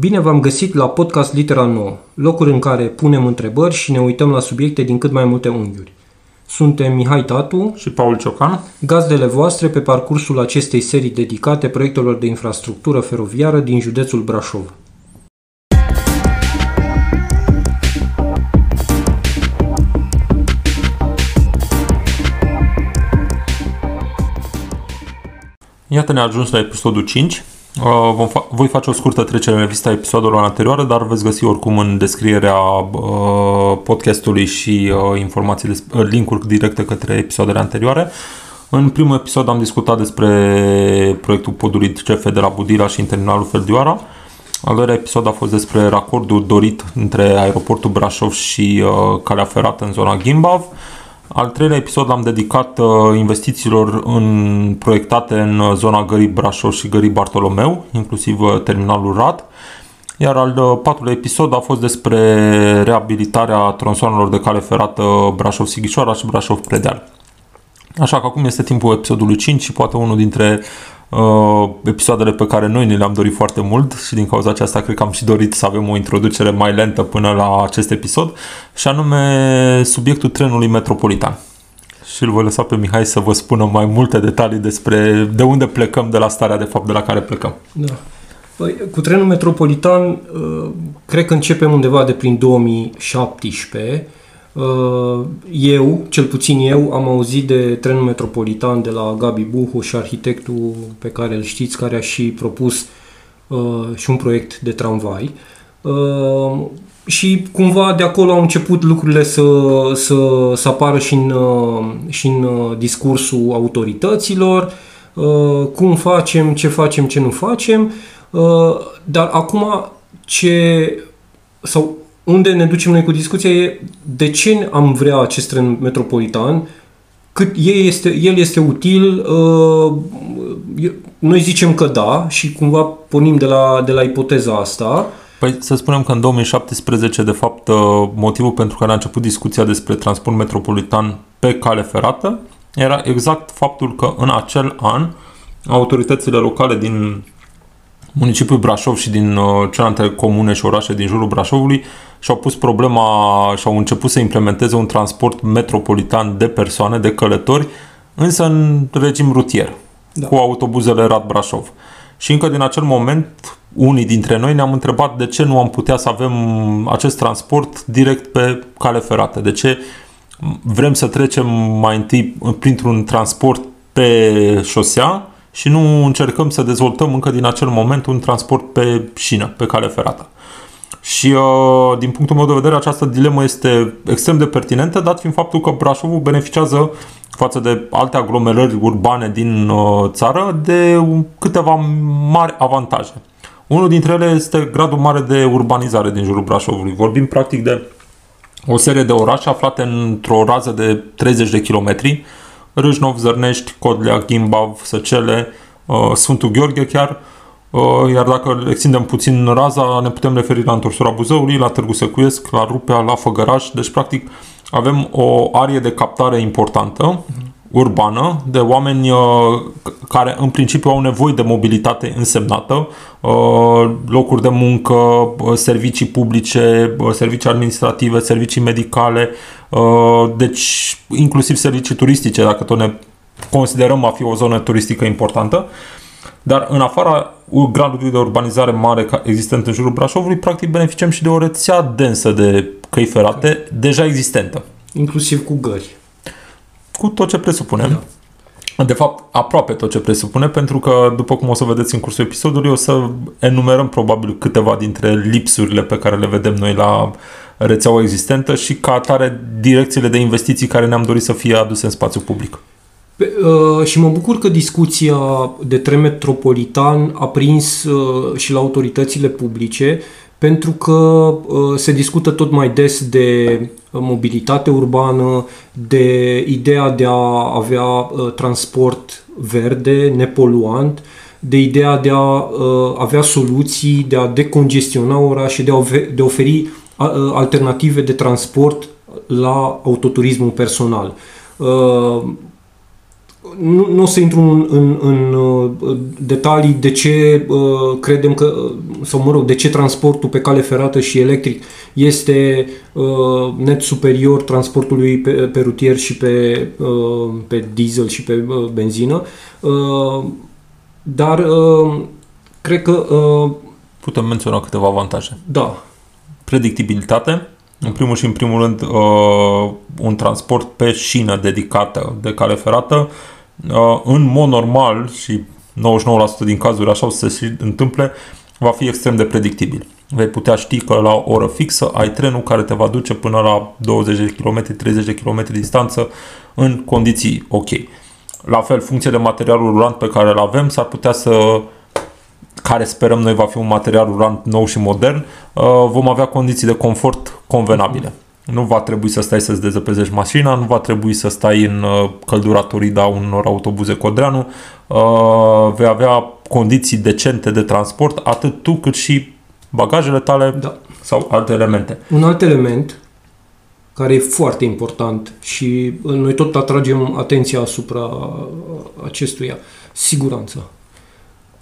Bine v-am găsit la podcast Litera Nouă, locul în care punem întrebări și ne uităm la subiecte din cât mai multe unghiuri. Suntem Mihai Tatu și Paul Ciocan, gazdele voastre pe parcursul acestei serii dedicate proiectelor de infrastructură feroviară din județul Brașov. Iată ne-a ajuns la episodul 5. Uh, vom fa- voi face o scurtă trecere în revista episodelor anterioare, dar veți găsi oricum în descrierea uh, podcastului și uh, informații, des- uh, link-uri directe către episoadele anterioare. În primul episod am discutat despre proiectul podului CF de la Budila și terminalul Feldioara. Al doilea episod a fost despre racordul dorit între aeroportul Brașov și uh, calea ferată în zona Gimbav. Al treilea episod l-am dedicat uh, investițiilor în, proiectate în uh, zona Gării Brașov și Gării Bartolomeu, inclusiv uh, terminalul RAD. Iar al uh, patrulea episod a fost despre reabilitarea tronsoanelor de cale ferată Brașov-Sighișoara și Brașov-Predeal. Așa că acum este timpul episodului 5 și poate unul dintre uh, episoadele pe care noi ne le-am dorit foarte mult și din cauza aceasta cred că am și dorit să avem o introducere mai lentă până la acest episod și anume subiectul trenului metropolitan. Și îl voi lăsa pe Mihai să vă spună mai multe detalii despre de unde plecăm de la starea de fapt de la care plecăm. Da. Păi, cu trenul metropolitan, uh, cred că începem undeva de prin 2017. Uh, Eu, cel puțin eu, am auzit de trenul metropolitan de la Gabi Buhu și arhitectul pe care îl știți, care a și propus uh, și un proiect de tramvai. Uh, și cumva de acolo au început lucrurile să, să, să apară și în, și în discursul autorităților, cum facem, ce facem, ce nu facem, dar acum ce sau unde ne ducem noi cu discuția e de ce am vrea acest tren metropolitan, cât el este, el este util, noi zicem că da și cumva pornim de la, de la ipoteza asta. Păi să spunem că în 2017, de fapt, motivul pentru care a început discuția despre transport metropolitan pe cale ferată era exact faptul că în acel an autoritățile locale din municipiul Brașov și din celelalte comune și orașe din jurul Brașovului și-au pus problema și au început să implementeze un transport metropolitan de persoane, de călători, însă în regim rutier, da. cu autobuzele Rad Brașov. Și încă din acel moment, unii dintre noi ne-am întrebat de ce nu am putea să avem acest transport direct pe cale ferată. De ce vrem să trecem mai întâi printr-un transport pe șosea și nu încercăm să dezvoltăm încă din acel moment un transport pe șină, pe cale ferată. Și uh, din punctul meu de vedere această dilemă este extrem de pertinentă, dat fiind faptul că Brașovul beneficiază față de alte aglomerări urbane din uh, țară de câteva mari avantaje. Unul dintre ele este gradul mare de urbanizare din jurul Brașovului. Vorbim practic de o serie de orașe aflate într-o rază de 30 de kilometri, Râșnov, Zărnești, Codlea, Gimbav, Săcele, uh, Sfântul Gheorghe chiar, iar dacă extindem puțin raza, ne putem referi la întorsura Buzăului, la Târgu Secuiesc, la Rupea, la Făgăraș. Deci, practic, avem o arie de captare importantă, urbană, de oameni care în principiu au nevoie de mobilitate însemnată, locuri de muncă, servicii publice, servicii administrative, servicii medicale, deci inclusiv servicii turistice, dacă tot ne considerăm a fi o zonă turistică importantă. Dar în afara gradului de urbanizare mare existent în jurul Brașovului, practic beneficiem și de o rețea densă de căi ferate deja existentă. Inclusiv cu gări. Cu tot ce presupune. Da. De fapt, aproape tot ce presupune, pentru că, după cum o să vedeți în cursul episodului, o să enumerăm probabil câteva dintre lipsurile pe care le vedem noi la rețeaua existentă și ca atare direcțiile de investiții care ne-am dorit să fie aduse în spațiu public. Pe, uh, și mă bucur că discuția de tren metropolitan a prins uh, și la autoritățile publice, pentru că uh, se discută tot mai des de mobilitate urbană, de ideea de a avea uh, transport verde, nepoluant, de ideea de a uh, avea soluții, de a decongestiona orașe, de a de oferi uh, alternative de transport la autoturismul personal. Uh, nu, nu o să intru în, în, în uh, detalii de ce uh, credem că, uh, sau mă rog, de ce transportul pe cale ferată și electric este uh, net superior transportului pe, pe rutier și pe, uh, pe diesel și pe uh, benzină, uh, dar uh, cred că... Uh, Putem menționa câteva avantaje. Da. Predictibilitate, în primul și în primul rând, uh, un transport pe șină dedicată de cale ferată, uh, în mod normal și 99% din cazuri așa o să se întâmple, va fi extrem de predictibil. Vei putea ști că la o oră fixă ai trenul care te va duce până la 20 de km, 30 de km distanță în condiții ok. La fel, funcție de materialul rulant pe care îl avem, s-ar putea să care sperăm noi va fi un material rulant nou și modern, uh, vom avea condiții de confort convenabile. Nu va trebui să stai să-ți dezăpezești mașina, nu va trebui să stai în uh, căldura torida unor autobuze Codreanu, uh, vei avea condiții decente de transport, atât tu cât și bagajele tale da. sau alte elemente. Un alt element care e foarte important și noi tot atragem atenția asupra acestuia, siguranța.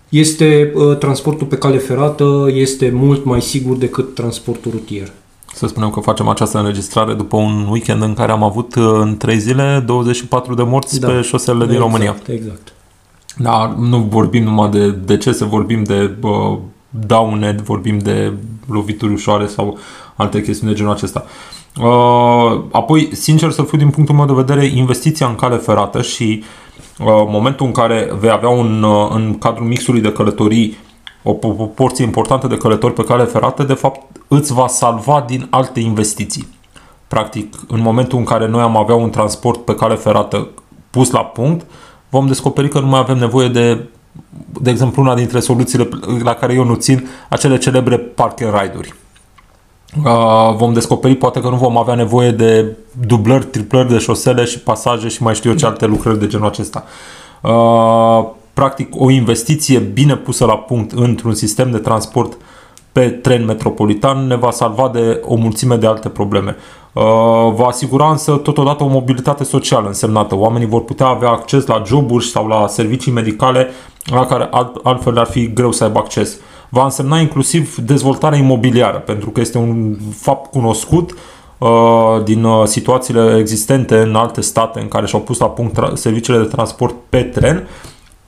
Este uh, transportul pe cale ferată este mult mai sigur decât transportul rutier. Să spunem că facem această înregistrare după un weekend în care am avut uh, în 3 zile 24 de morți da. pe șoselele din exact, România. Exact. Da, nu vorbim numai de decese, vorbim de uh, daune, vorbim de lovituri ușoare sau alte chestiuni de genul acesta. Uh, apoi, sincer să fiu din punctul meu de vedere, investiția în cale ferată și uh, momentul în care vei avea un, uh, în cadrul mixului de călătorii o proporție importantă de călători pe cale ferată, de fapt îți va salva din alte investiții. Practic, în momentul în care noi am avea un transport pe cale ferată pus la punct, vom descoperi că nu mai avem nevoie de, de exemplu, una dintre soluțiile la care eu nu țin, acele celebre park and ride-uri. Uh, vom descoperi poate că nu vom avea nevoie de dublări, triplări de șosele și pasaje și mai știu eu ce alte lucrări de genul acesta. Uh, practic o investiție bine pusă la punct într-un sistem de transport pe tren metropolitan ne va salva de o mulțime de alte probleme. Uh, va asigura însă totodată o mobilitate socială însemnată. Oamenii vor putea avea acces la joburi sau la servicii medicale la care altfel ar fi greu să aibă acces. Va însemna inclusiv dezvoltarea imobiliară, pentru că este un fapt cunoscut uh, din uh, situațiile existente în alte state în care și-au pus la punct serviciile de transport pe tren,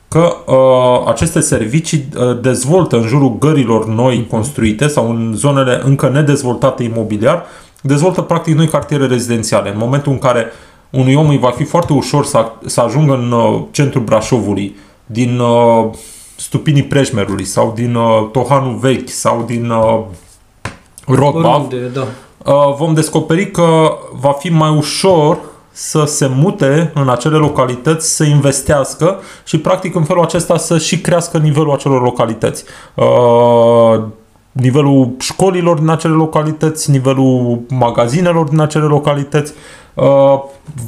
că uh, aceste servicii uh, dezvoltă în jurul gărilor noi mhm. construite sau în zonele încă nedezvoltate imobiliar, dezvoltă practic noi cartiere rezidențiale. În momentul în care unui om îi va fi foarte ușor să, să ajungă în uh, centrul Brașovului din uh, Stupinii Preșmerului sau din uh, Tohanul Vechi sau din uh, Rotbav, da. uh, vom descoperi că va fi mai ușor să se mute în acele localități, să investească și practic în felul acesta să și crească nivelul acelor localități. Uh, nivelul școlilor din acele localități, nivelul magazinelor din acele localități. Uh,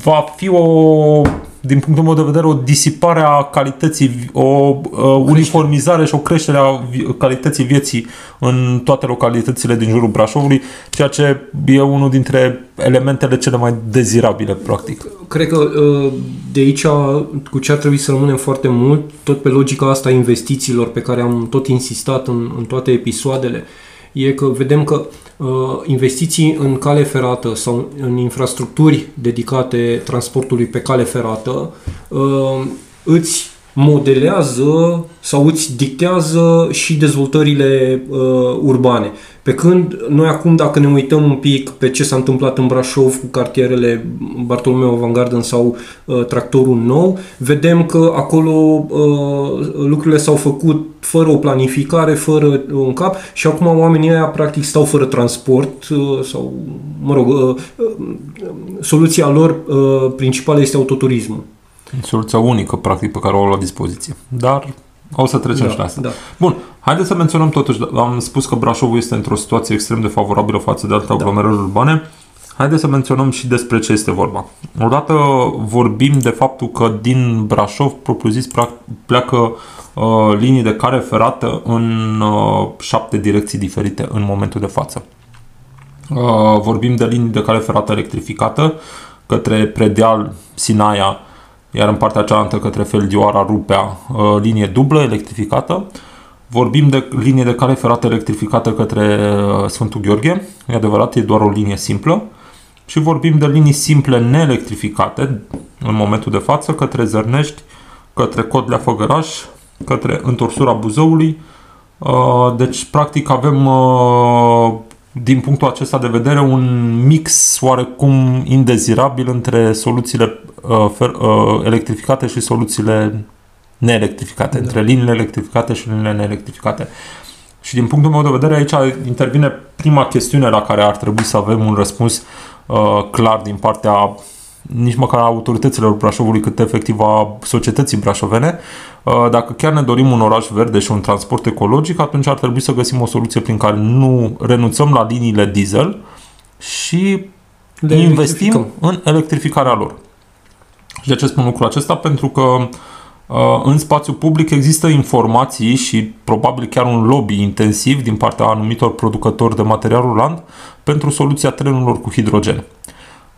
va fi o din punctul meu de vedere, o disipare a calității, o uh, uniformizare și o creștere a calității vieții în toate localitățile din jurul Brașovului, ceea ce e unul dintre elementele cele mai dezirabile, practic. Cred că uh, de aici, cu ce ar trebui să rămânem foarte mult, tot pe logica asta a investițiilor pe care am tot insistat în, în toate episoadele, e că vedem că uh, investiții în cale ferată sau în infrastructuri dedicate transportului pe cale ferată uh, îți modelează sau îți dictează și dezvoltările uh, urbane. Pe când noi acum, dacă ne uităm un pic pe ce s-a întâmplat în Brașov cu cartierele Bartolomeu Van Garden sau uh, Tractorul Nou, vedem că acolo uh, lucrurile s-au făcut fără o planificare, fără un cap și acum oamenii ăia practic stau fără transport uh, sau, mă rog, uh, uh, soluția lor uh, principală este autoturismul. Soluția unică, practic, pe care o au la dispoziție. Dar o să trecem da, și la asta. Da. Bun, haideți să menționăm totuși, am spus că Brașovul este într-o situație extrem de favorabilă față de alte da. aglomerări urbane. Haideți să menționăm și despre ce este vorba. Odată vorbim de faptul că din Brașov, propriu-zis, pleacă uh, linii de care ferată în uh, șapte direcții diferite în momentul de față. Uh, vorbim de linii de cale ferată electrificată către Predeal, Sinaia, iar în partea cealaltă către Feldioara, Rupea, uh, linie dublă electrificată. Vorbim de linie de cale ferată electrificată către uh, Sfântul Gheorghe, e adevărat, e doar o linie simplă. Și vorbim de linii simple neelectrificate, în momentul de față, către Zărnești, către Codlea Făgăraș, către întorsura Buzăului. Uh, deci, practic, avem din punctul acesta de vedere, un mix oarecum indezirabil între soluțiile uh, fer, uh, electrificate și soluțiile neelectrificate, da. între liniile electrificate și liniile neelectrificate. Și din punctul meu de vedere, aici intervine prima chestiune la care ar trebui să avem un răspuns uh, clar din partea nici măcar a autorităților Brașovului, cât efectiv a societății brașovene. Uh, dacă chiar ne dorim un oraș verde și un transport ecologic, atunci ar trebui să găsim o soluție prin care nu renunțăm la liniile diesel și Le investim în electrificarea lor. Și de ce spun lucrul acesta? Pentru că uh, în spațiu public există informații și probabil chiar un lobby intensiv din partea anumitor producători de material rulant pentru soluția trenurilor cu hidrogen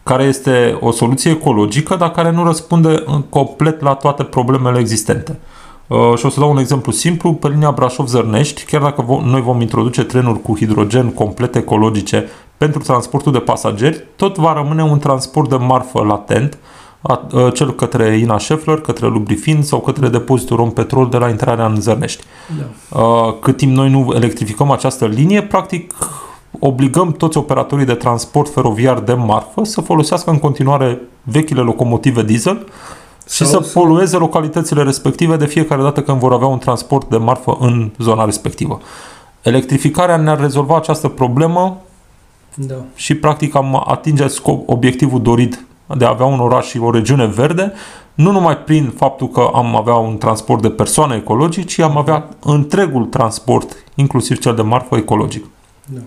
care este o soluție ecologică, dar care nu răspunde complet la toate problemele existente. Uh, și o să dau un exemplu simplu, pe linia Brașov-Zărnești, chiar dacă noi vom introduce trenuri cu hidrogen complet ecologice pentru transportul de pasageri, tot va rămâne un transport de marfă latent, uh, cel către Ina Scheffler, către Lubrifin sau către depozitul Rom Petrol de la intrarea în Zărnești. Da. Uh, cât timp noi nu electrificăm această linie, practic obligăm toți operatorii de transport feroviar de marfă să folosească în continuare vechile locomotive diesel și să polueze localitățile respective de fiecare dată când vor avea un transport de marfă în zona respectivă. Electrificarea ne-ar rezolva această problemă da. și practic am atinge scop, obiectivul dorit de a avea un oraș și o regiune verde, nu numai prin faptul că am avea un transport de persoane ecologic, ci am avea întregul transport, inclusiv cel de marfă ecologic. Da.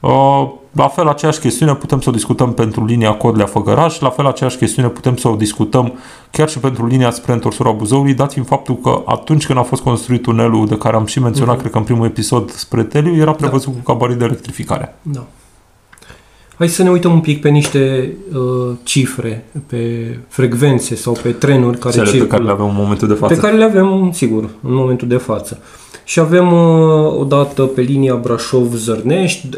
Uh, la fel, aceeași chestiune putem să o discutăm pentru linia Codlea-Făgăraș, la fel, aceeași chestiune putem să o discutăm chiar și pentru linia spre întorsura Buzăului, dat fiind faptul că atunci când a fost construit tunelul de care am și menționat, uh-huh. cred că în primul episod spre Teliu, era prevăzut da. cu cabarit de electrificare. Da. Hai să ne uităm un pic pe niște uh, cifre, pe frecvențe sau pe trenuri care Cele circulă. pe care le avem în momentul de față. Pe care le avem, sigur, în momentul de față. Și avem uh, odată pe linia Brașov-Zărnești,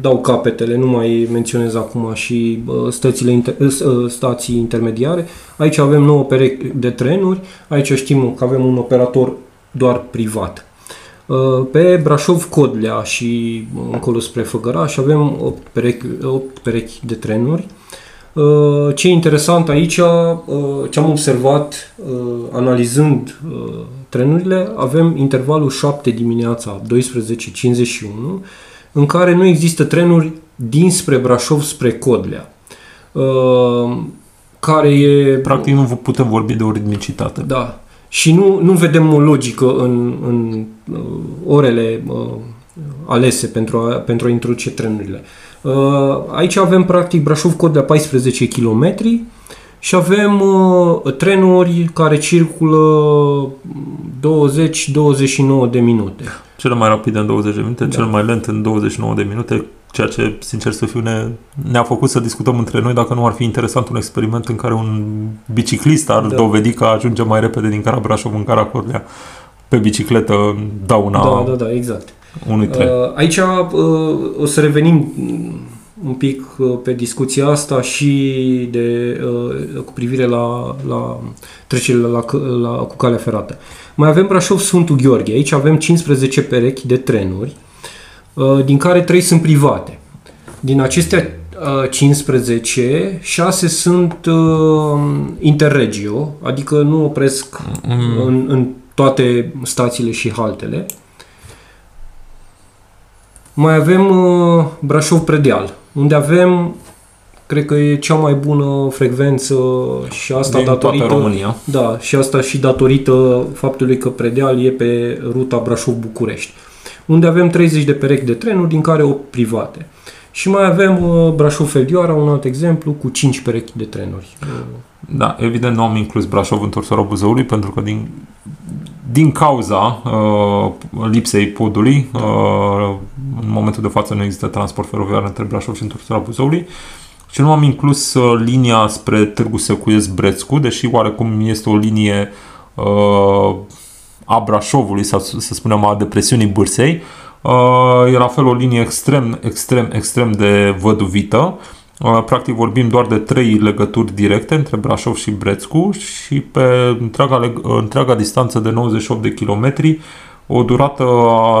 dau capetele, nu mai menționez acum și uh, stățile inter, uh, uh, stații intermediare. Aici avem 9 perechi de trenuri, aici știm că avem un operator doar privat. Uh, pe Brașov-Codlea și încolo spre Făgăraș avem 8 perechi, 8 perechi de trenuri. Uh, ce e interesant aici, ce am observat analizând trenurile, avem intervalul 7 dimineața 12.51, în care nu există trenuri dinspre Brașov spre Codlea. Uh, care e... Practic nu putem vorbi de o ritmicitate. Da. Și nu, nu vedem o logică în, în uh, orele uh, alese pentru a, pentru a introduce trenurile. Uh, aici avem practic Brașov-Codlea 14 km, și avem uh, trenuri care circulă 20-29 de minute. Cel mai rapid în 20 de minute, da. cel mai lent în 29 de minute, ceea ce, sincer să fiu, ne, ne-a făcut să discutăm între noi dacă nu ar fi interesant un experiment în care un biciclist ar da. dovedi că ajunge mai repede din Cara Brașov în Cara Cordlea pe bicicletă dauna Da, da, da, exact. Unui tren. Uh, aici uh, o să revenim un pic uh, pe discuția asta și de, uh, cu privire la, la trecerile la, la, cu calea ferată. Mai avem Brașov Sfântul Gheorghe. Aici avem 15 perechi de trenuri, uh, din care 3 sunt private. Din acestea 15, 6 sunt interregio, adică nu opresc mm. în, în toate stațiile și haltele. Mai avem uh, Brașov-Predeal, unde avem, cred că e cea mai bună frecvență și asta Din datorită... Toată România. Da, și asta și datorită faptului că Predeal e pe ruta Brașov-București, unde avem 30 de perechi de trenuri, din care 8 private. Și mai avem uh, Brașov-Feldioara, un alt exemplu, cu 5 perechi de trenuri. Da, evident nu am inclus Brașov în Torsora Buzăului, pentru că din, din cauza uh, lipsei podului, uh, în momentul de față nu există transport feroviar între Brașov și Întorsura Buzăului și nu am inclus uh, linia spre Târgu Secuiesc-Brețcu, deși oarecum este o linie uh, a Brașovului, sau să spunem a depresiunii Bârsei. Uh, e la fel o linie extrem, extrem, extrem de văduvită. Uh, practic vorbim doar de trei legături directe între Brașov și Brețcu și pe întreaga, întreaga distanță de 98 de kilometri o durată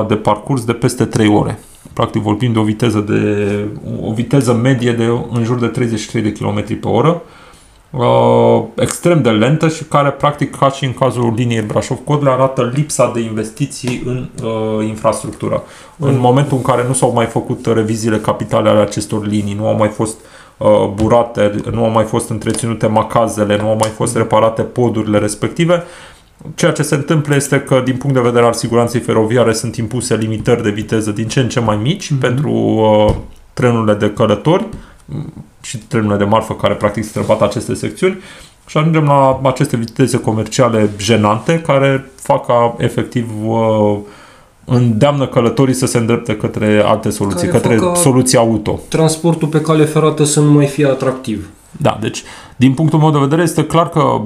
de parcurs de peste 3 ore. Practic vorbim de o viteză, de, o viteză medie de în jur de 33 de km pe oră, uh, extrem de lentă și care, practic, ca și în cazul liniei Brașov-Codle, arată lipsa de investiții în uh, infrastructură. Mm. În momentul în care nu s-au mai făcut reviziile capitale ale acestor linii, nu au mai fost uh, burate, nu au mai fost întreținute macazele, nu au mai fost reparate podurile respective, Ceea ce se întâmplă este că, din punct de vedere al siguranței feroviare, sunt impuse limitări de viteză din ce în ce mai mici mm-hmm. pentru uh, trenurile de călători și trenurile de marfă care practic străbat aceste secțiuni. Și ajungem la aceste viteze comerciale jenante care fac ca efectiv uh, îndeamnă călătorii să se îndrepte către alte soluții, care către soluții auto. Transportul pe cale ferată să nu mai fie atractiv. Da, deci din punctul meu de vedere este clar că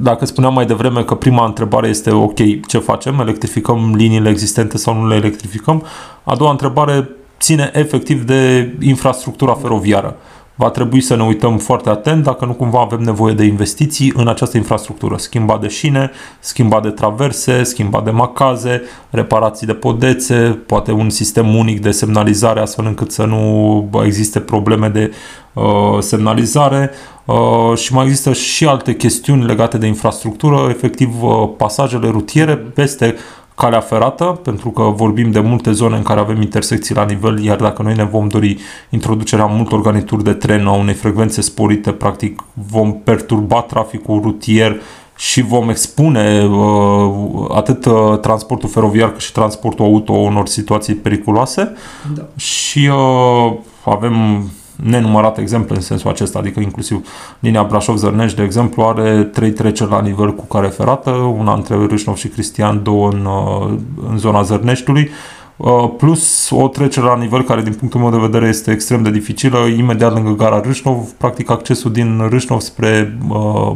dacă spuneam mai devreme că prima întrebare este ok, ce facem? Electrificăm liniile existente sau nu le electrificăm? A doua întrebare ține efectiv de infrastructura feroviară va trebui să ne uităm foarte atent dacă nu cumva avem nevoie de investiții în această infrastructură. Schimba de șine, schimba de traverse, schimba de macaze, reparații de podețe, poate un sistem unic de semnalizare astfel încât să nu existe probleme de uh, semnalizare uh, și mai există și alte chestiuni legate de infrastructură, efectiv uh, pasajele rutiere peste calea ferată, pentru că vorbim de multe zone în care avem intersecții la nivel, iar dacă noi ne vom dori introducerea multor garnituri de tren a unei frecvențe sporite, practic vom perturba traficul rutier și vom expune uh, atât uh, transportul feroviar cât și transportul auto unor situații periculoase da. și uh, avem nenumărate exemple în sensul acesta, adică inclusiv linia Brașov-Zărnești, de exemplu, are trei treceri la nivel cu care ferată, una între Râșnov și Cristian, două în, uh, în zona Zărneștiului, uh, plus o trecere la nivel care din punctul meu de vedere este extrem de dificilă, imediat lângă gara Râșnov, practic accesul din Râșnov spre uh,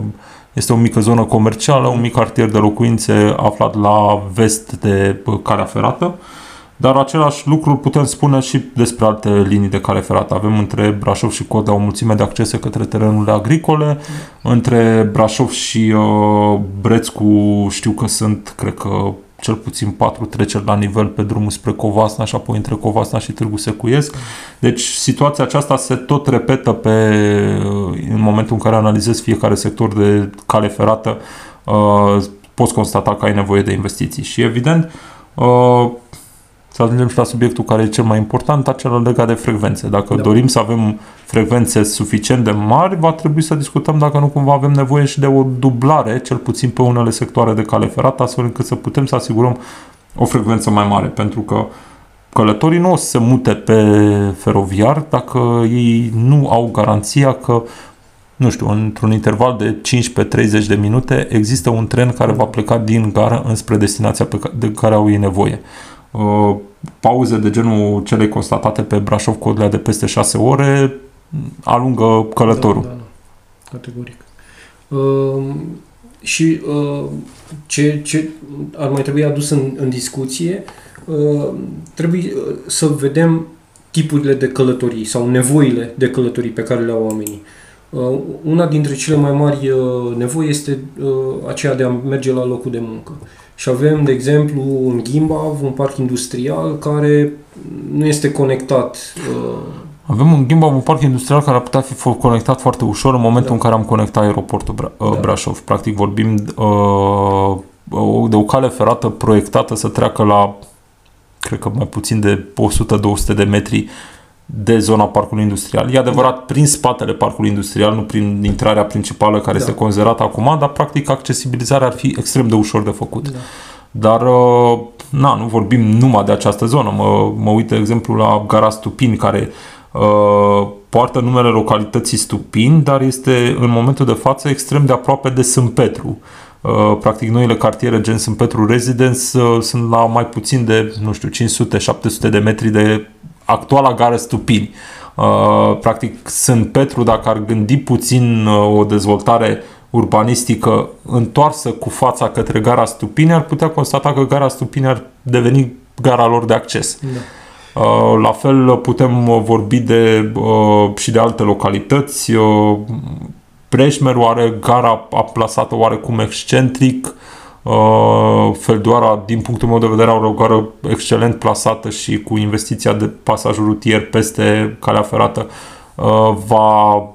este o mică zonă comercială, un mic cartier de locuințe aflat la vest de calea ferată. Dar același lucru putem spune și despre alte linii de cale ferată. Avem între Brașov și Codea o mulțime de accese către terenurile agricole. Mm. Între Brașov și uh, Brețcu știu că sunt, cred că cel puțin patru treceri la nivel pe drumul spre Covasna și apoi între Covasna și Târgu Secuiesc. Deci situația aceasta se tot repetă pe, uh, în momentul în care analizezi fiecare sector de cale ferată, uh, poți constata că ai nevoie de investiții. Și evident, uh, să ajungem și la subiectul care e cel mai important, acela legat de frecvențe. Dacă da. dorim să avem frecvențe suficient de mari, va trebui să discutăm dacă nu cumva avem nevoie și de o dublare, cel puțin pe unele sectoare de cale ferată, astfel încât să putem să asigurăm o frecvență mai mare, pentru că călătorii nu o să se mute pe feroviar dacă ei nu au garanția că nu știu, într-un interval de 15-30 de minute există un tren care va pleca din gară înspre destinația pe care, de care au ei nevoie. Uh, pauze de genul cele constatate pe Brașov Codlea de peste 6 ore alungă călătorul. Da, da, da. Categoric. Uh, și uh, ce, ce ar mai trebui adus în, în discuție, uh, trebuie uh, să vedem tipurile de călătorii sau nevoile de călătorii pe care le au oamenii. Uh, una dintre cele mai mari uh, nevoi este uh, aceea de a merge la locul de muncă. Și avem, de exemplu, un Gimbav, un parc industrial care nu este conectat. Uh... Avem un Gimbav, un parc industrial care ar putea fi conectat foarte ușor în momentul da. în care am conectat aeroportul Bra- uh, da. Brașov. Practic vorbim uh, de o cale ferată proiectată să treacă la cred că mai puțin de 100-200 de metri de zona parcului industrial. E adevărat, da. prin spatele parcului industrial, nu prin intrarea principală care da. este considerată acum, dar practic accesibilizarea ar fi extrem de ușor de făcut. Da. Dar, uh, na, nu vorbim numai de această zonă. Mă, mă uit, de exemplu, la gara Stupin, care uh, poartă numele localității Stupin, dar este în momentul de față extrem de aproape de Sânt Petru. Uh, practic noile cartiere gen Sânt Petru Residence uh, sunt la mai puțin de, nu știu, 500-700 de metri de actuala gară Stupini. Uh, practic, sunt Petru, dacă ar gândi puțin uh, o dezvoltare urbanistică întoarsă cu fața către gara Stupini, ar putea constata că gara Stupini ar deveni gara lor de acces. Da. Uh, la fel putem vorbi de, uh, și de alte localități. Uh, Preșmeru are gara aplasată oarecum excentric. Feldoara, din punctul meu de vedere, are o gară excelent plasată și cu investiția de pasaj rutier peste calea ferată va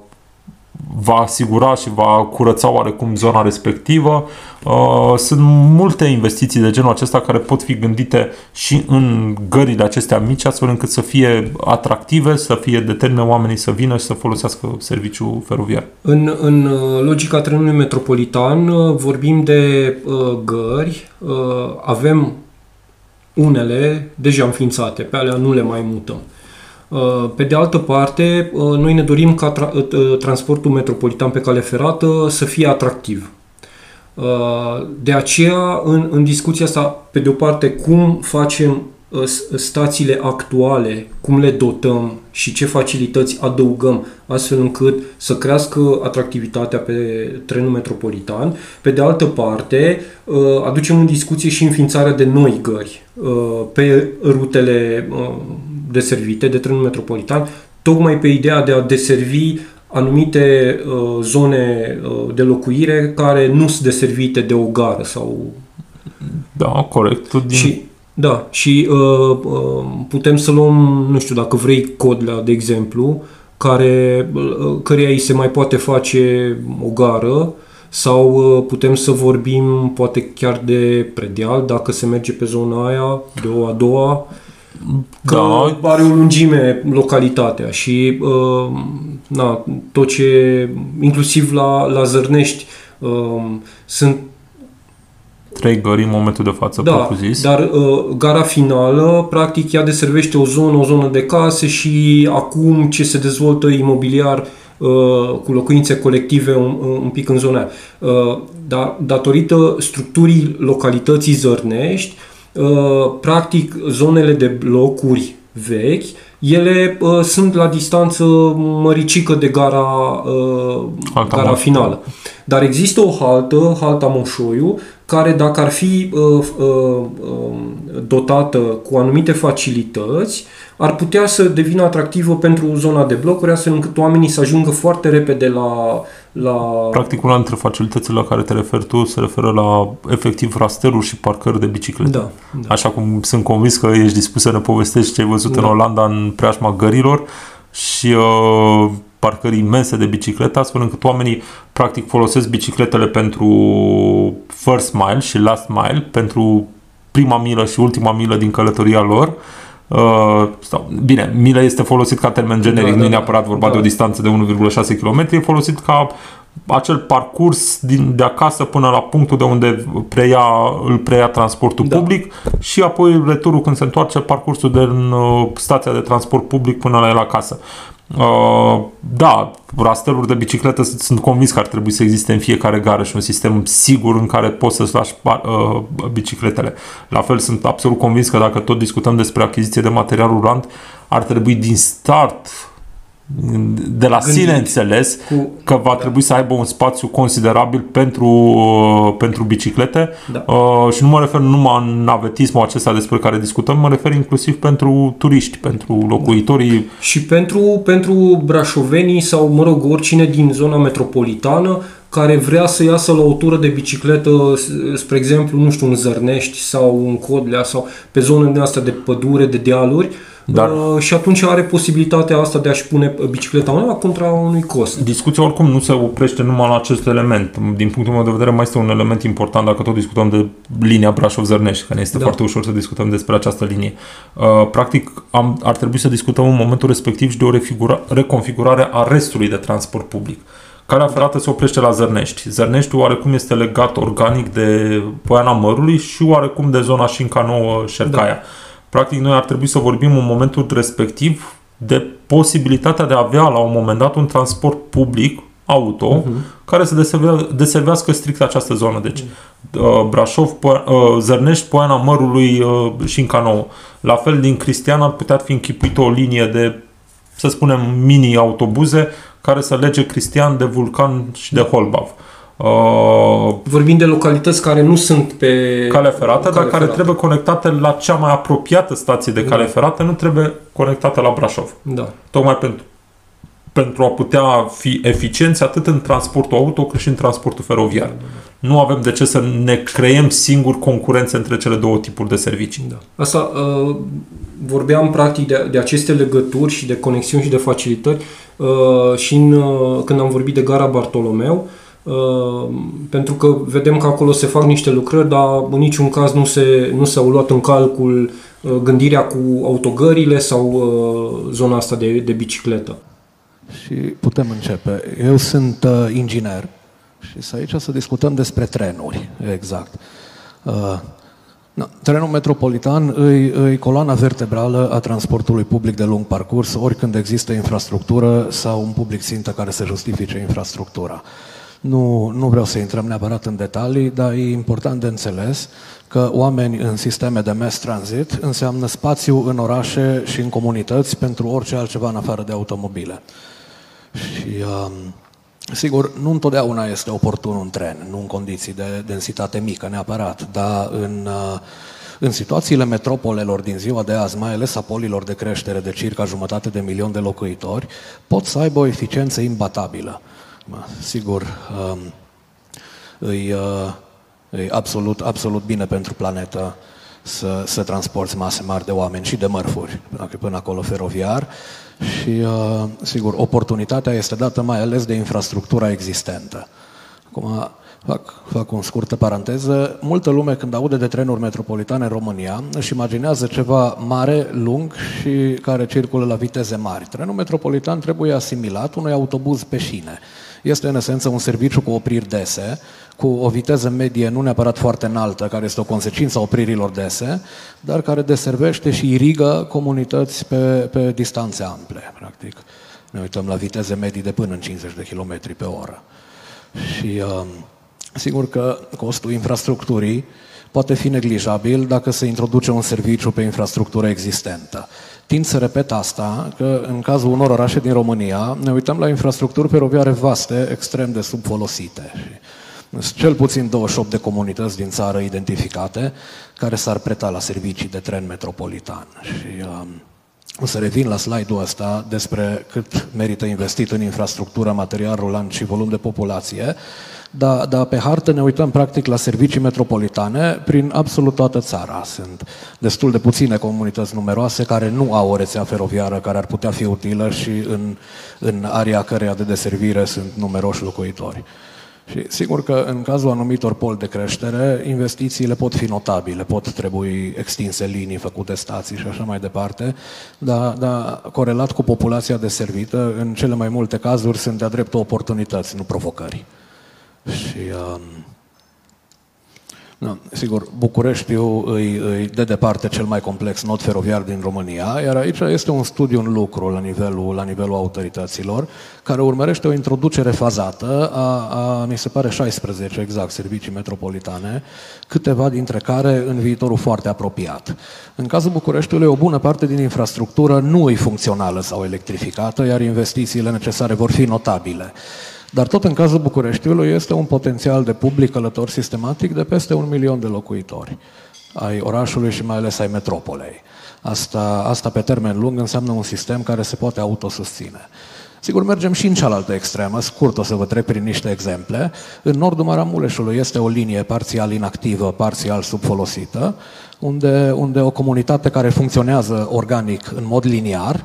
va asigura și va curăța oarecum zona respectivă. Uh, sunt multe investiții de genul acesta care pot fi gândite și în gările acestea mici, astfel încât să fie atractive, să fie determine oamenii să vină și să folosească serviciul feroviar. În, în uh, logica trenului metropolitan uh, vorbim de uh, gări, uh, avem unele deja înființate, pe alea nu le mai mutăm. Uh, pe de altă parte, uh, noi ne dorim ca tra- uh, transportul metropolitan pe cale ferată să fie atractiv. De aceea, în, în discuția asta, pe de o parte, cum facem stațiile actuale, cum le dotăm și ce facilități adăugăm astfel încât să crească atractivitatea pe trenul metropolitan. Pe de altă parte, aducem în discuție și înființarea de noi gări pe rutele deservite de trenul metropolitan, tocmai pe ideea de a deservi anumite uh, zone uh, de locuire care nu sunt deservite de o gară sau... Da, corect. Din... Și, da, și uh, uh, putem să luăm, nu știu, dacă vrei Codlea, de exemplu, care, uh, căreia îi se mai poate face o gară, sau uh, putem să vorbim poate chiar de predeal, dacă se merge pe zona aia, de o a doua, că da. are o lungime localitatea și uh, na, tot ce, inclusiv la, la Zărnești, uh, sunt trei gări în momentul de față, da, zis. dar uh, gara finală, practic, ea deservește o zonă, o zonă de case și acum ce se dezvoltă imobiliar uh, cu locuințe colective un, un pic în zona uh, da, datorită structurii localității Zărnești, Uh, practic zonele de blocuri vechi, ele uh, sunt la distanță măricică de gara, uh, gara finală. Dar există o haltă, halta Moșoiu, care dacă ar fi uh, uh, dotată cu anumite facilități, ar putea să devină atractivă pentru zona de blocuri, astfel încât oamenii să ajungă foarte repede la... la... Practic, una dintre facilitățile la care te referi tu se referă la efectiv rasteluri și parcări de biciclete. Da, da. Așa cum sunt convins că ești dispus să ne povestești ce ai văzut da. în Olanda în preajma gărilor și uh, parcări imense de biciclete, astfel încât oamenii practic folosesc bicicletele pentru first mile și last mile, pentru prima milă și ultima milă din călătoria lor. Uh, sau, bine, milă este folosit ca termen generic, da, da, nu e neapărat vorba da. de o distanță de 1,6 km, e folosit ca acel parcurs din, de acasă până la punctul de unde preia, îl preia transportul da. public și apoi returul când se întoarce parcursul de în uh, stația de transport public până la el acasă. Uh, da, rasteluri de bicicletă sunt convins că ar trebui să existe în fiecare gară și un sistem sigur în care poți să-ți lași uh, bicicletele. La fel sunt absolut convins că dacă tot discutăm despre achiziție de material rulant, ar trebui din start de la Gândit sine înțeles cu, că va da. trebui să aibă un spațiu considerabil pentru, uh, pentru biciclete da. uh, și nu mă refer numai în navetismul acesta despre care discutăm, mă refer inclusiv pentru turiști, pentru locuitorii. Da. Și pentru, pentru brașovenii sau, mă rog, oricine din zona metropolitană care vrea să iasă la o tură de bicicletă, spre exemplu, nu știu, în Zărnești sau în Codlea sau pe zonele astea de pădure, de dealuri, uh, dar, uh, și atunci are posibilitatea asta de a-și pune bicicleta undeva contra unui cost. Discuția oricum nu se oprește numai la acest element. Din punctul meu de vedere mai este un element important dacă tot discutăm de linia Brașov-Zărnești, că ne este da. foarte ușor să discutăm despre această linie. Uh, practic am, ar trebui să discutăm în momentul respectiv și de o reconfigurare a restului de transport public. Calea ferată se oprește la Zărnești. Zărnești oarecum este legat organic de Poiana Mărului și oarecum de zona Șinca Nouă Șercaia. Da. Practic, noi ar trebui să vorbim în momentul respectiv de posibilitatea de a avea la un moment dat un transport public auto uh-huh. care să deservească strict această zonă. Deci uh, Brașov, po- uh, Zărnești, Poiana Mărului uh, și Înca Nouă. La fel din Cristian ar putea fi închipuită o linie de să spunem, mini-autobuze care să lege Cristian de Vulcan și de Holbav. Uh, Vorbim de localități care nu sunt pe cale ferată, cale dar care ferată. trebuie conectate la cea mai apropiată stație de cale da. ferată, nu trebuie conectate la Brașov. Da. Tocmai pentru, pentru a putea fi eficienți atât în transportul auto cât și în transportul feroviar. Da, da, da. Nu avem de ce să ne creăm singur concurențe între cele două tipuri de servicii. Da. Asta uh, vorbeam practic de, de aceste legături și de conexiuni și de facilitări uh, și în, uh, când am vorbit de gara Bartolomeu, Uh, pentru că vedem că acolo se fac niște lucrări, dar în niciun caz nu, se, nu s-au luat în calcul uh, gândirea cu autogările sau uh, zona asta de, de bicicletă. Și putem începe. Eu sunt uh, inginer și să aici să discutăm despre trenuri, exact. Uh, da, trenul metropolitan îi, îi coloana vertebrală a transportului public de lung parcurs, oricând există infrastructură sau un public țintă care să justifice infrastructura. Nu, nu vreau să intrăm neapărat în detalii, dar e important de înțeles că oameni în sisteme de mass transit înseamnă spațiu în orașe și în comunități pentru orice altceva în afară de automobile. Și um, Sigur, nu întotdeauna este oportun un tren, nu în condiții de densitate mică neapărat, dar în, uh, în situațiile metropolelor din ziua de azi, mai ales a polilor de creștere de circa jumătate de milion de locuitori, pot să aibă o eficiență imbatabilă. Sigur, um, îi, uh, e absolut, absolut bine pentru planetă să, să transporti mase mari de oameni și de mărfuri, până acolo feroviar. Și, uh, sigur, oportunitatea este dată mai ales de infrastructura existentă. Acum, fac, fac o scurtă paranteză, multă lume când aude de trenuri metropolitane în România își imaginează ceva mare, lung și care circulă la viteze mari. Trenul metropolitan trebuie asimilat unui autobuz pe șine. Este în esență un serviciu cu opriri dese, cu o viteză medie nu neapărat foarte înaltă, care este o consecință a opririlor dese, dar care deservește și irigă comunități pe, pe distanțe ample, practic. Ne uităm la viteze medii de până în 50 de km pe oră. Și um, sigur că costul infrastructurii poate fi neglijabil dacă se introduce un serviciu pe infrastructură existentă. Tind să repet asta, că în cazul unor orașe din România ne uităm la infrastructuri feroviare vaste, extrem de subfolosite. Sunt cel puțin 28 de comunități din țară identificate care s-ar preta la servicii de tren metropolitan. Și um, o să revin la slide-ul ăsta despre cât merită investit în infrastructură, material rulant și volum de populație, dar, dar pe hartă ne uităm practic la servicii metropolitane prin absolut toată țara. Sunt destul de puține comunități numeroase care nu au o rețea feroviară care ar putea fi utilă și în, în area căreia de deservire sunt numeroși locuitori. Și sigur că în cazul anumitor pol de creștere, investițiile pot fi notabile, pot trebui extinse linii, făcute stații și așa mai departe, dar, dar corelat cu populația deservită, în cele mai multe cazuri sunt de-a dreptul oportunități, nu provocări. Și, um, nu, sigur, Bucureștiul îi, îi de departe cel mai complex nod feroviar din România, iar aici este un studiu în lucru la nivelul, la nivelul autorităților, care urmărește o introducere fazată a, a, mi se pare, 16 exact, servicii metropolitane, câteva dintre care în viitorul foarte apropiat. În cazul Bucureștiului, o bună parte din infrastructură nu e funcțională sau electrificată, iar investițiile necesare vor fi notabile. Dar tot în cazul Bucureștiului este un potențial de public călător sistematic de peste un milion de locuitori ai orașului și mai ales ai metropolei. Asta, asta pe termen lung înseamnă un sistem care se poate autosusține. Sigur, mergem și în cealaltă extremă, scurt o să vă trec prin niște exemple. În nordul Maramureșului este o linie parțial inactivă, parțial subfolosită, unde, unde o comunitate care funcționează organic în mod liniar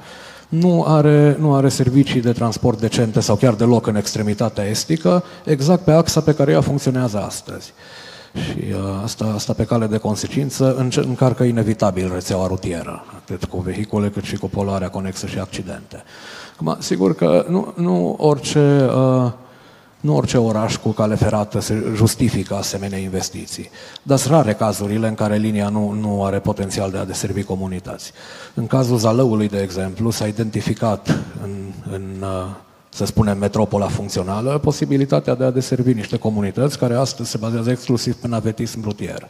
nu are, nu are servicii de transport decente sau chiar deloc în extremitatea estică, exact pe axa pe care ea funcționează astăzi. Și uh, asta, asta pe cale de consecință încarcă inevitabil rețeaua rutieră, atât cu vehicule cât și cu poluarea conexă și accidente. Acum, sigur că nu, nu orice uh, nu orice oraș cu cale ferată se justifică asemenea investiții. Dar sunt rare cazurile în care linia nu, nu are potențial de a deservi comunități. În cazul Zalăului, de exemplu, s-a identificat în, în uh, să spunem, metropola funcțională, posibilitatea de a deservi niște comunități care astăzi se bazează exclusiv pe navetism rutier.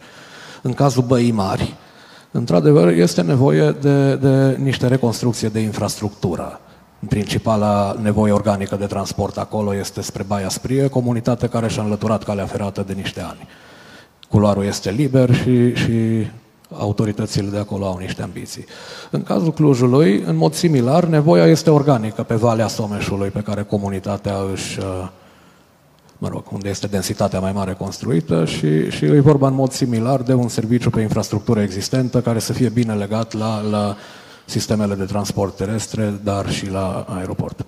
În cazul Băii Mari, într-adevăr, este nevoie de, de niște reconstrucție de infrastructură Principala nevoie organică de transport acolo este spre Baia Sprie, comunitate care și-a înlăturat calea ferată de niște ani. Culoarul este liber și, și autoritățile de acolo au niște ambiții. În cazul Clujului, în mod similar, nevoia este organică pe Valea Someșului, pe care comunitatea își uh, mă rog, unde este densitatea mai mare construită și, și e vorba în mod similar de un serviciu pe infrastructură existentă care să fie bine legat la, la sistemele de transport terestre, dar și la aeroport.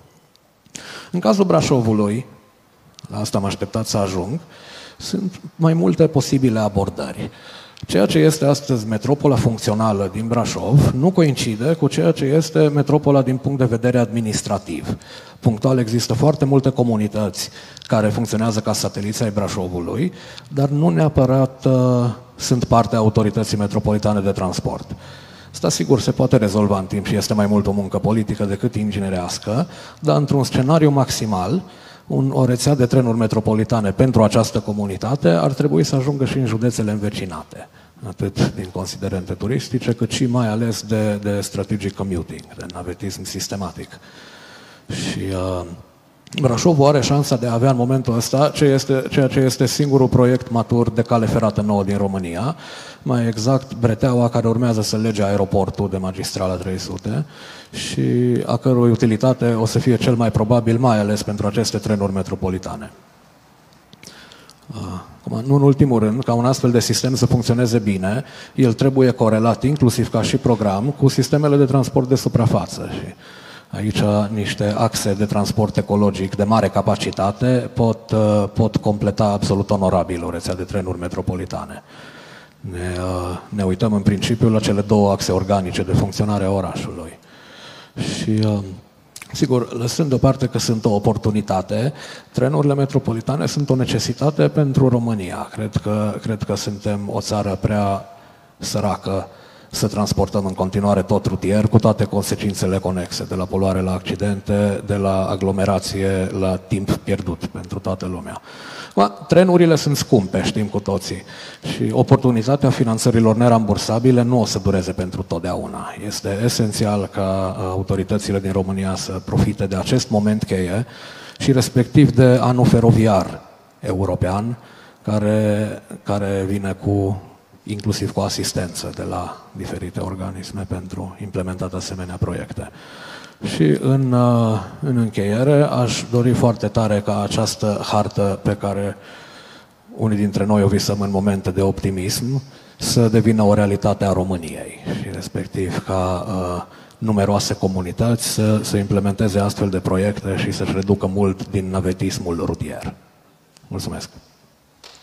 În cazul Brașovului, la asta am așteptat să ajung, sunt mai multe posibile abordări. Ceea ce este astăzi metropola funcțională din Brașov nu coincide cu ceea ce este metropola din punct de vedere administrativ. Punctual există foarte multe comunități care funcționează ca sateliți ai Brașovului, dar nu neapărat uh, sunt parte a autorității metropolitane de transport. Asta sigur se poate rezolva în timp și este mai mult o muncă politică decât inginerească, dar într-un scenariu maximal, un, o rețea de trenuri metropolitane pentru această comunitate ar trebui să ajungă și în județele învecinate, atât din considerente turistice, cât și mai ales de, de strategic commuting, de navetism sistematic. Și uh, Brașovul are șansa de a avea în momentul ăsta ce este, ceea ce este singurul proiect matur de cale ferată nouă din România, mai exact Breteaua care urmează să lege aeroportul de magistrala 300 și a cărui utilitate o să fie cel mai probabil, mai ales pentru aceste trenuri metropolitane. Acum, nu în ultimul rând, ca un astfel de sistem să funcționeze bine, el trebuie corelat inclusiv ca și program cu sistemele de transport de suprafață. Și aici niște axe de transport ecologic de mare capacitate pot, pot completa absolut onorabil o rețea de trenuri metropolitane. Ne, ne uităm în principiu la cele două axe organice de funcționare a orașului. Și, uh, sigur, lăsând deoparte că sunt o oportunitate, trenurile metropolitane sunt o necesitate pentru România. Cred că, cred că suntem o țară prea săracă să transportăm în continuare tot rutier, cu toate consecințele conexe, de la poluare la accidente, de la aglomerație la timp pierdut pentru toată lumea. Ma, trenurile sunt scumpe, știm cu toții, și oportunitatea finanțărilor nerambursabile nu o să dureze pentru totdeauna. Este esențial ca autoritățile din România să profite de acest moment cheie și respectiv de anul feroviar european, care, care vine cu inclusiv cu asistență de la diferite organisme pentru implementat asemenea proiecte. Și în, uh, în încheiere aș dori foarte tare ca această hartă pe care unii dintre noi o visăm în momente de optimism să devină o realitate a României și respectiv ca uh, numeroase comunități să, să implementeze astfel de proiecte și să-și reducă mult din navetismul rutier. Mulțumesc!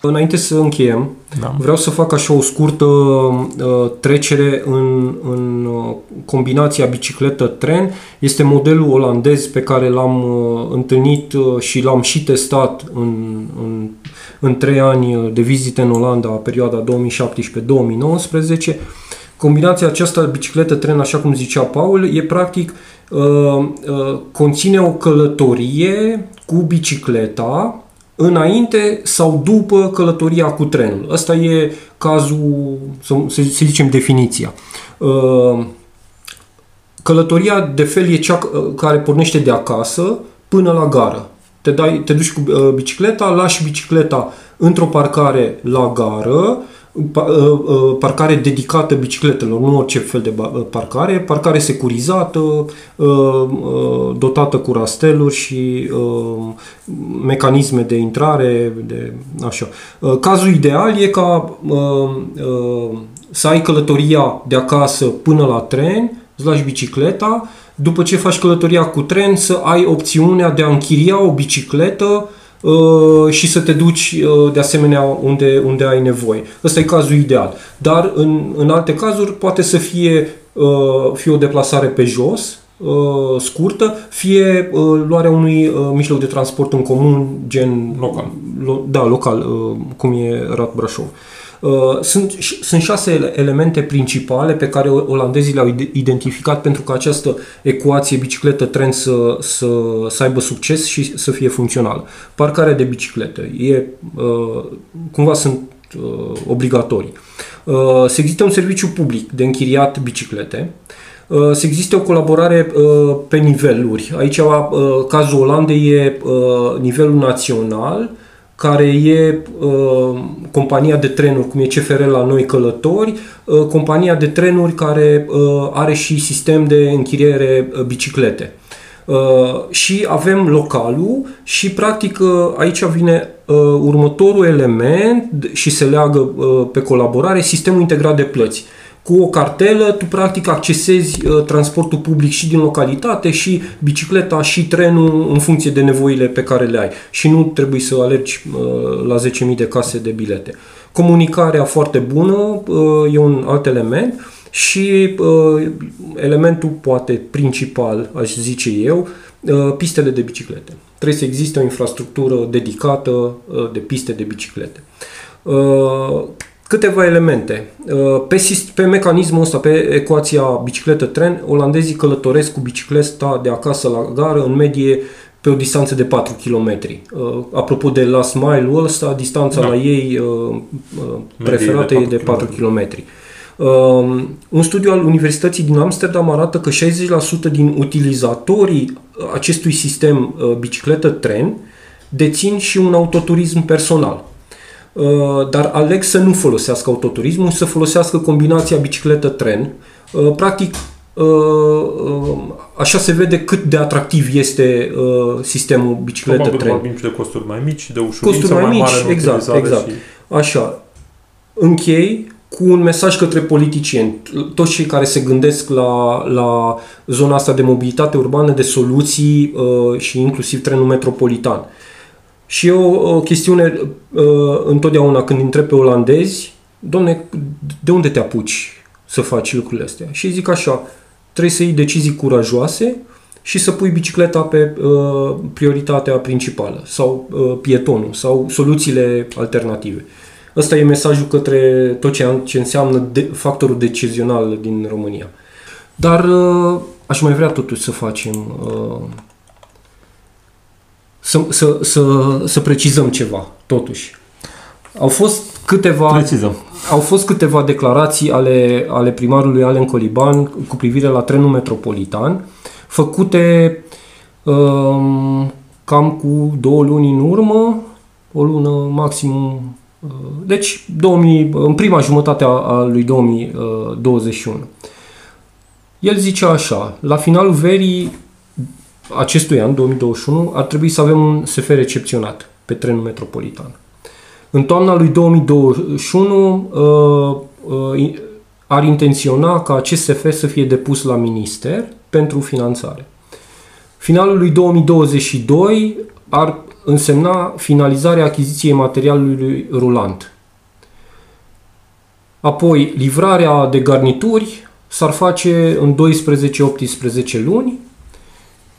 Înainte să încheiem, da. vreau să fac așa o scurtă uh, trecere în, în uh, combinația bicicletă-tren. Este modelul olandez pe care l-am uh, întâlnit uh, și l-am și testat în, în, în trei ani de vizite în Olanda, perioada 2017-2019. Combinația aceasta bicicletă-tren, așa cum zicea Paul, e practic uh, uh, conține o călătorie cu bicicleta înainte sau după călătoria cu trenul. Ăsta e cazul, să, zicem, definiția. Uh, călătoria de fel e cea uh, care pornește de acasă până la gară. Te, dai, te duci cu uh, bicicleta, lași bicicleta într-o parcare la gară, Uh, uh, parcare dedicată bicicletelor, nu orice fel de uh, parcare, parcare securizată, dotată cu rasteluri și mecanisme de intrare, de așa. Cazul ideal e ca să ai călătoria de acasă până la tren, îți lași bicicleta, după ce faci călătoria cu tren să ai opțiunea de a închiria o bicicletă Uh, și să te duci uh, de asemenea unde, unde ai nevoie. Ăsta e cazul ideal. Dar în, în alte cazuri poate să fie, uh, fie o deplasare pe jos, scurtă, fie luarea unui mijloc de transport în comun, gen local. Lo, da, local, cum e Rat Brașov. Uh, sunt, sunt șase elemente principale pe care olandezii le-au identificat pentru ca această ecuație bicicletă-tren să, să, să aibă succes și să fie funcțională. Parcarea de bicicletă e, uh, cumva sunt uh, obligatorii. Să existe un serviciu public de închiriat biciclete, Uh, să existe o colaborare uh, pe niveluri. Aici, uh, cazul Olandei e nivelul național, care e uh, compania de trenuri, cum e CFR la noi călători, uh, compania de trenuri care uh, are și sistem de închiriere uh, biciclete. Uh, și avem localul și practic uh, aici vine uh, următorul element și se leagă uh, pe colaborare, sistemul integrat de plăți. Uh, cu o cartelă, tu practic accesezi uh, transportul public și din localitate și bicicleta și trenul în funcție de nevoile pe care le ai. Și nu trebuie să alergi uh, la 10.000 de case de bilete. Comunicarea foarte bună uh, e un alt element și uh, elementul poate principal, aș zice eu, uh, pistele de biciclete. Trebuie să existe o infrastructură dedicată uh, de piste de biciclete. Uh, câteva elemente. Uh, pe, pe mecanismul ăsta, pe ecuația bicicletă-tren, olandezii călătoresc cu bicicleta de acasă la gară în medie pe o distanță de 4 km. Uh, apropo de last mile-ul ăsta, distanța da. la ei uh, preferată e de 4 km. km. Uh, un studiu al Universității din Amsterdam arată că 60% din utilizatorii acestui sistem uh, bicicletă-tren dețin și un autoturism personal. Uh, dar aleg să nu folosească autoturismul, să folosească combinația bicicletă-tren. Uh, practic, uh, așa se vede cât de atractiv este sistemul bicicletă-tren. Vorbim și de costuri mai mici, de ușurință costuri mai, mai mici, mare exact, exact. Și... Așa. Închei cu un mesaj către politicieni, toți cei care se gândesc la, la zona asta de mobilitate urbană, de soluții uh, și inclusiv trenul metropolitan. Uh, și e o, o chestiune uh, întotdeauna când întreb pe olandezi, domne, de unde te apuci să faci lucrurile astea? Și zic așa, trebuie să iei decizii curajoase și să pui bicicleta pe uh, prioritatea principală sau uh, pietonul sau soluțiile alternative. Ăsta e mesajul către tot ce, ce înseamnă de, factorul decizional din România. Dar uh, aș mai vrea totuși să facem uh, să, să, să, să precizăm ceva, totuși. Au fost câteva, Precizăm. au fost câteva declarații ale, ale primarului Alen Coliban cu privire la trenul metropolitan, făcute um, cam cu două luni în urmă, o lună maxim, uh, deci 2000, în prima jumătate a, a lui 2021. El zice așa, la finalul verii acestui an, 2021, ar trebui să avem un SF recepționat pe trenul metropolitan. În toamna lui 2021 uh, uh, ar intenționa ca acest SF să fie depus la minister pentru finanțare. Finalul lui 2022 ar însemna finalizarea achiziției materialului rulant. Apoi, livrarea de garnituri s-ar face în 12-18 luni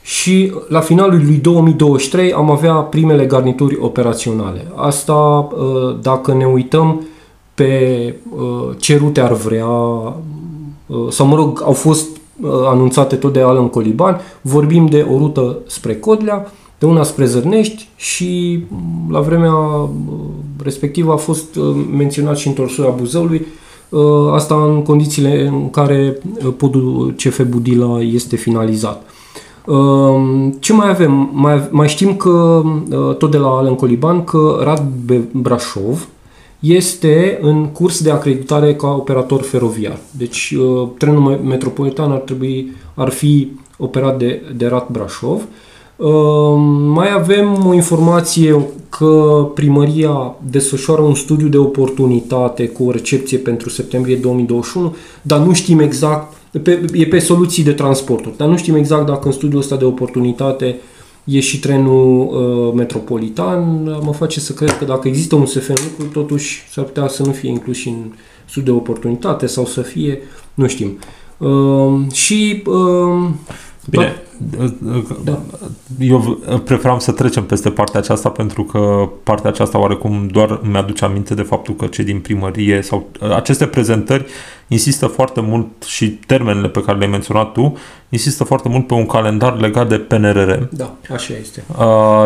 și la finalul lui 2023 am avea primele garnituri operaționale. Asta uh, dacă ne uităm pe uh, ce rute ar vrea, uh, sau mă rog, au fost anunțate tot de Alan Coliban, vorbim de o rută spre Codlea, de una spre Zărnești și mm, la vremea respectivă a fost menționat și întorsurea Buzăului, asta în condițiile în care podul CF Budila este finalizat. Ehm, ce mai avem? Mai, mai știm că, uh, tot de la Alen Coliban, că Rad Brașov este în curs de acreditare ca operator feroviar. Deci uh, trenul metropolitan ar trebui, ar fi operat de, de Rad Brașov. Ehm, mai avem o informație că primăria desfășoară un studiu de oportunitate cu o recepție pentru septembrie 2021, dar nu știm exact pe, e pe soluții de transporturi, dar nu știm exact dacă în studiul ăsta de oportunitate e și trenul uh, metropolitan. Mă face să cred că dacă există un SF în lucru, totuși s-ar putea să nu fie inclus și în studiul de oportunitate sau să fie, nu știm. Uh, și uh, Bine, da. Eu preferam să trecem peste partea aceasta pentru că partea aceasta oarecum doar îmi aduce aminte de faptul că cei din primărie sau aceste prezentări insistă foarte mult și termenele pe care le-ai menționat tu insistă foarte mult pe un calendar legat de PNRR. Da, așa este.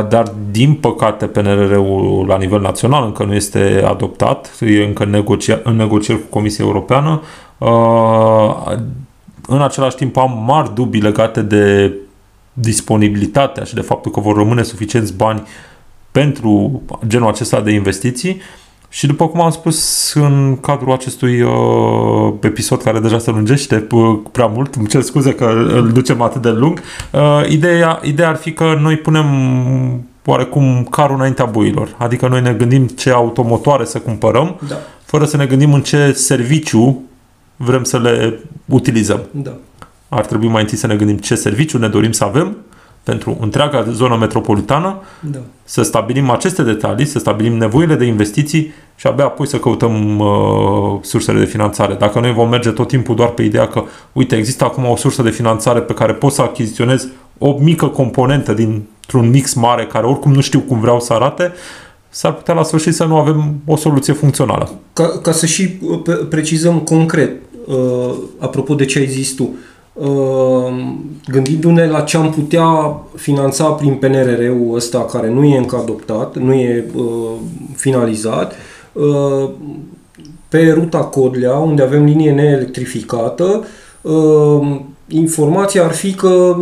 Dar din păcate PNRR-ul la nivel național încă nu este adoptat, e încă negocia, în negocieri cu Comisia Europeană în același timp am mari dubii legate de disponibilitatea și de faptul că vor rămâne suficienți bani pentru genul acesta de investiții și după cum am spus în cadrul acestui uh, episod care deja se lungește uh, prea mult, îmi cer scuze că îl ducem atât de lung, uh, ideea, ideea ar fi că noi punem oarecum carul înaintea builor. Adică noi ne gândim ce automotoare să cumpărăm, Da. fără să ne gândim în ce serviciu vrem să le utilizăm. Da. Ar trebui mai întâi să ne gândim ce serviciu ne dorim să avem pentru întreaga zonă metropolitană, Da. să stabilim aceste detalii, să stabilim nevoile de investiții și abia apoi să căutăm uh, sursele de finanțare. Dacă noi vom merge tot timpul doar pe ideea că, uite, există acum o sursă de finanțare pe care pot să achiziționez o mică componentă dintr-un mix mare care oricum nu știu cum vreau să arate, s-ar putea la sfârșit să nu avem o soluție funcțională. Ca, ca să și uh, pe- precizăm concret, uh, apropo de ce ai zis tu, uh, gândindu-ne la ce am putea finanța prin PNRR-ul ăsta care nu e încă adoptat, nu e uh, finalizat, uh, pe ruta Codlea, unde avem linie neelectrificată, uh, informația ar fi că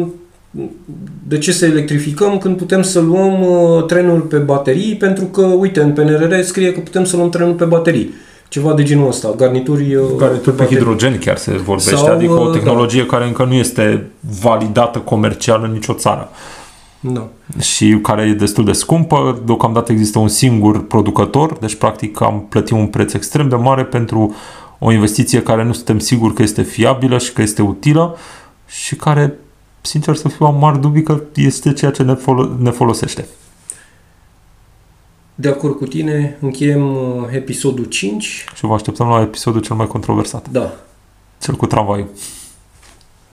de ce să electrificăm când putem să luăm uh, trenul pe baterii, pentru că, uite, în PNRR scrie că putem să luăm trenul pe baterii. Ceva de genul ăsta, garnituri, uh, Garnituri pe baterii. hidrogen chiar se vorbește, Sau, adică o uh, tehnologie care încă nu este validată comercial în nicio țară. Da. și care e destul de scumpă. Deocamdată există un singur producător, deci practic am plătit un preț extrem de mare pentru o investiție care nu suntem siguri că este fiabilă și că este utilă și care, sincer să fiu, am mari dubii că este ceea ce ne, folo- ne folosește. De acord cu tine, încheiem uh, episodul 5. Și vă așteptăm la episodul cel mai controversat, Da. cel cu tramvaiul.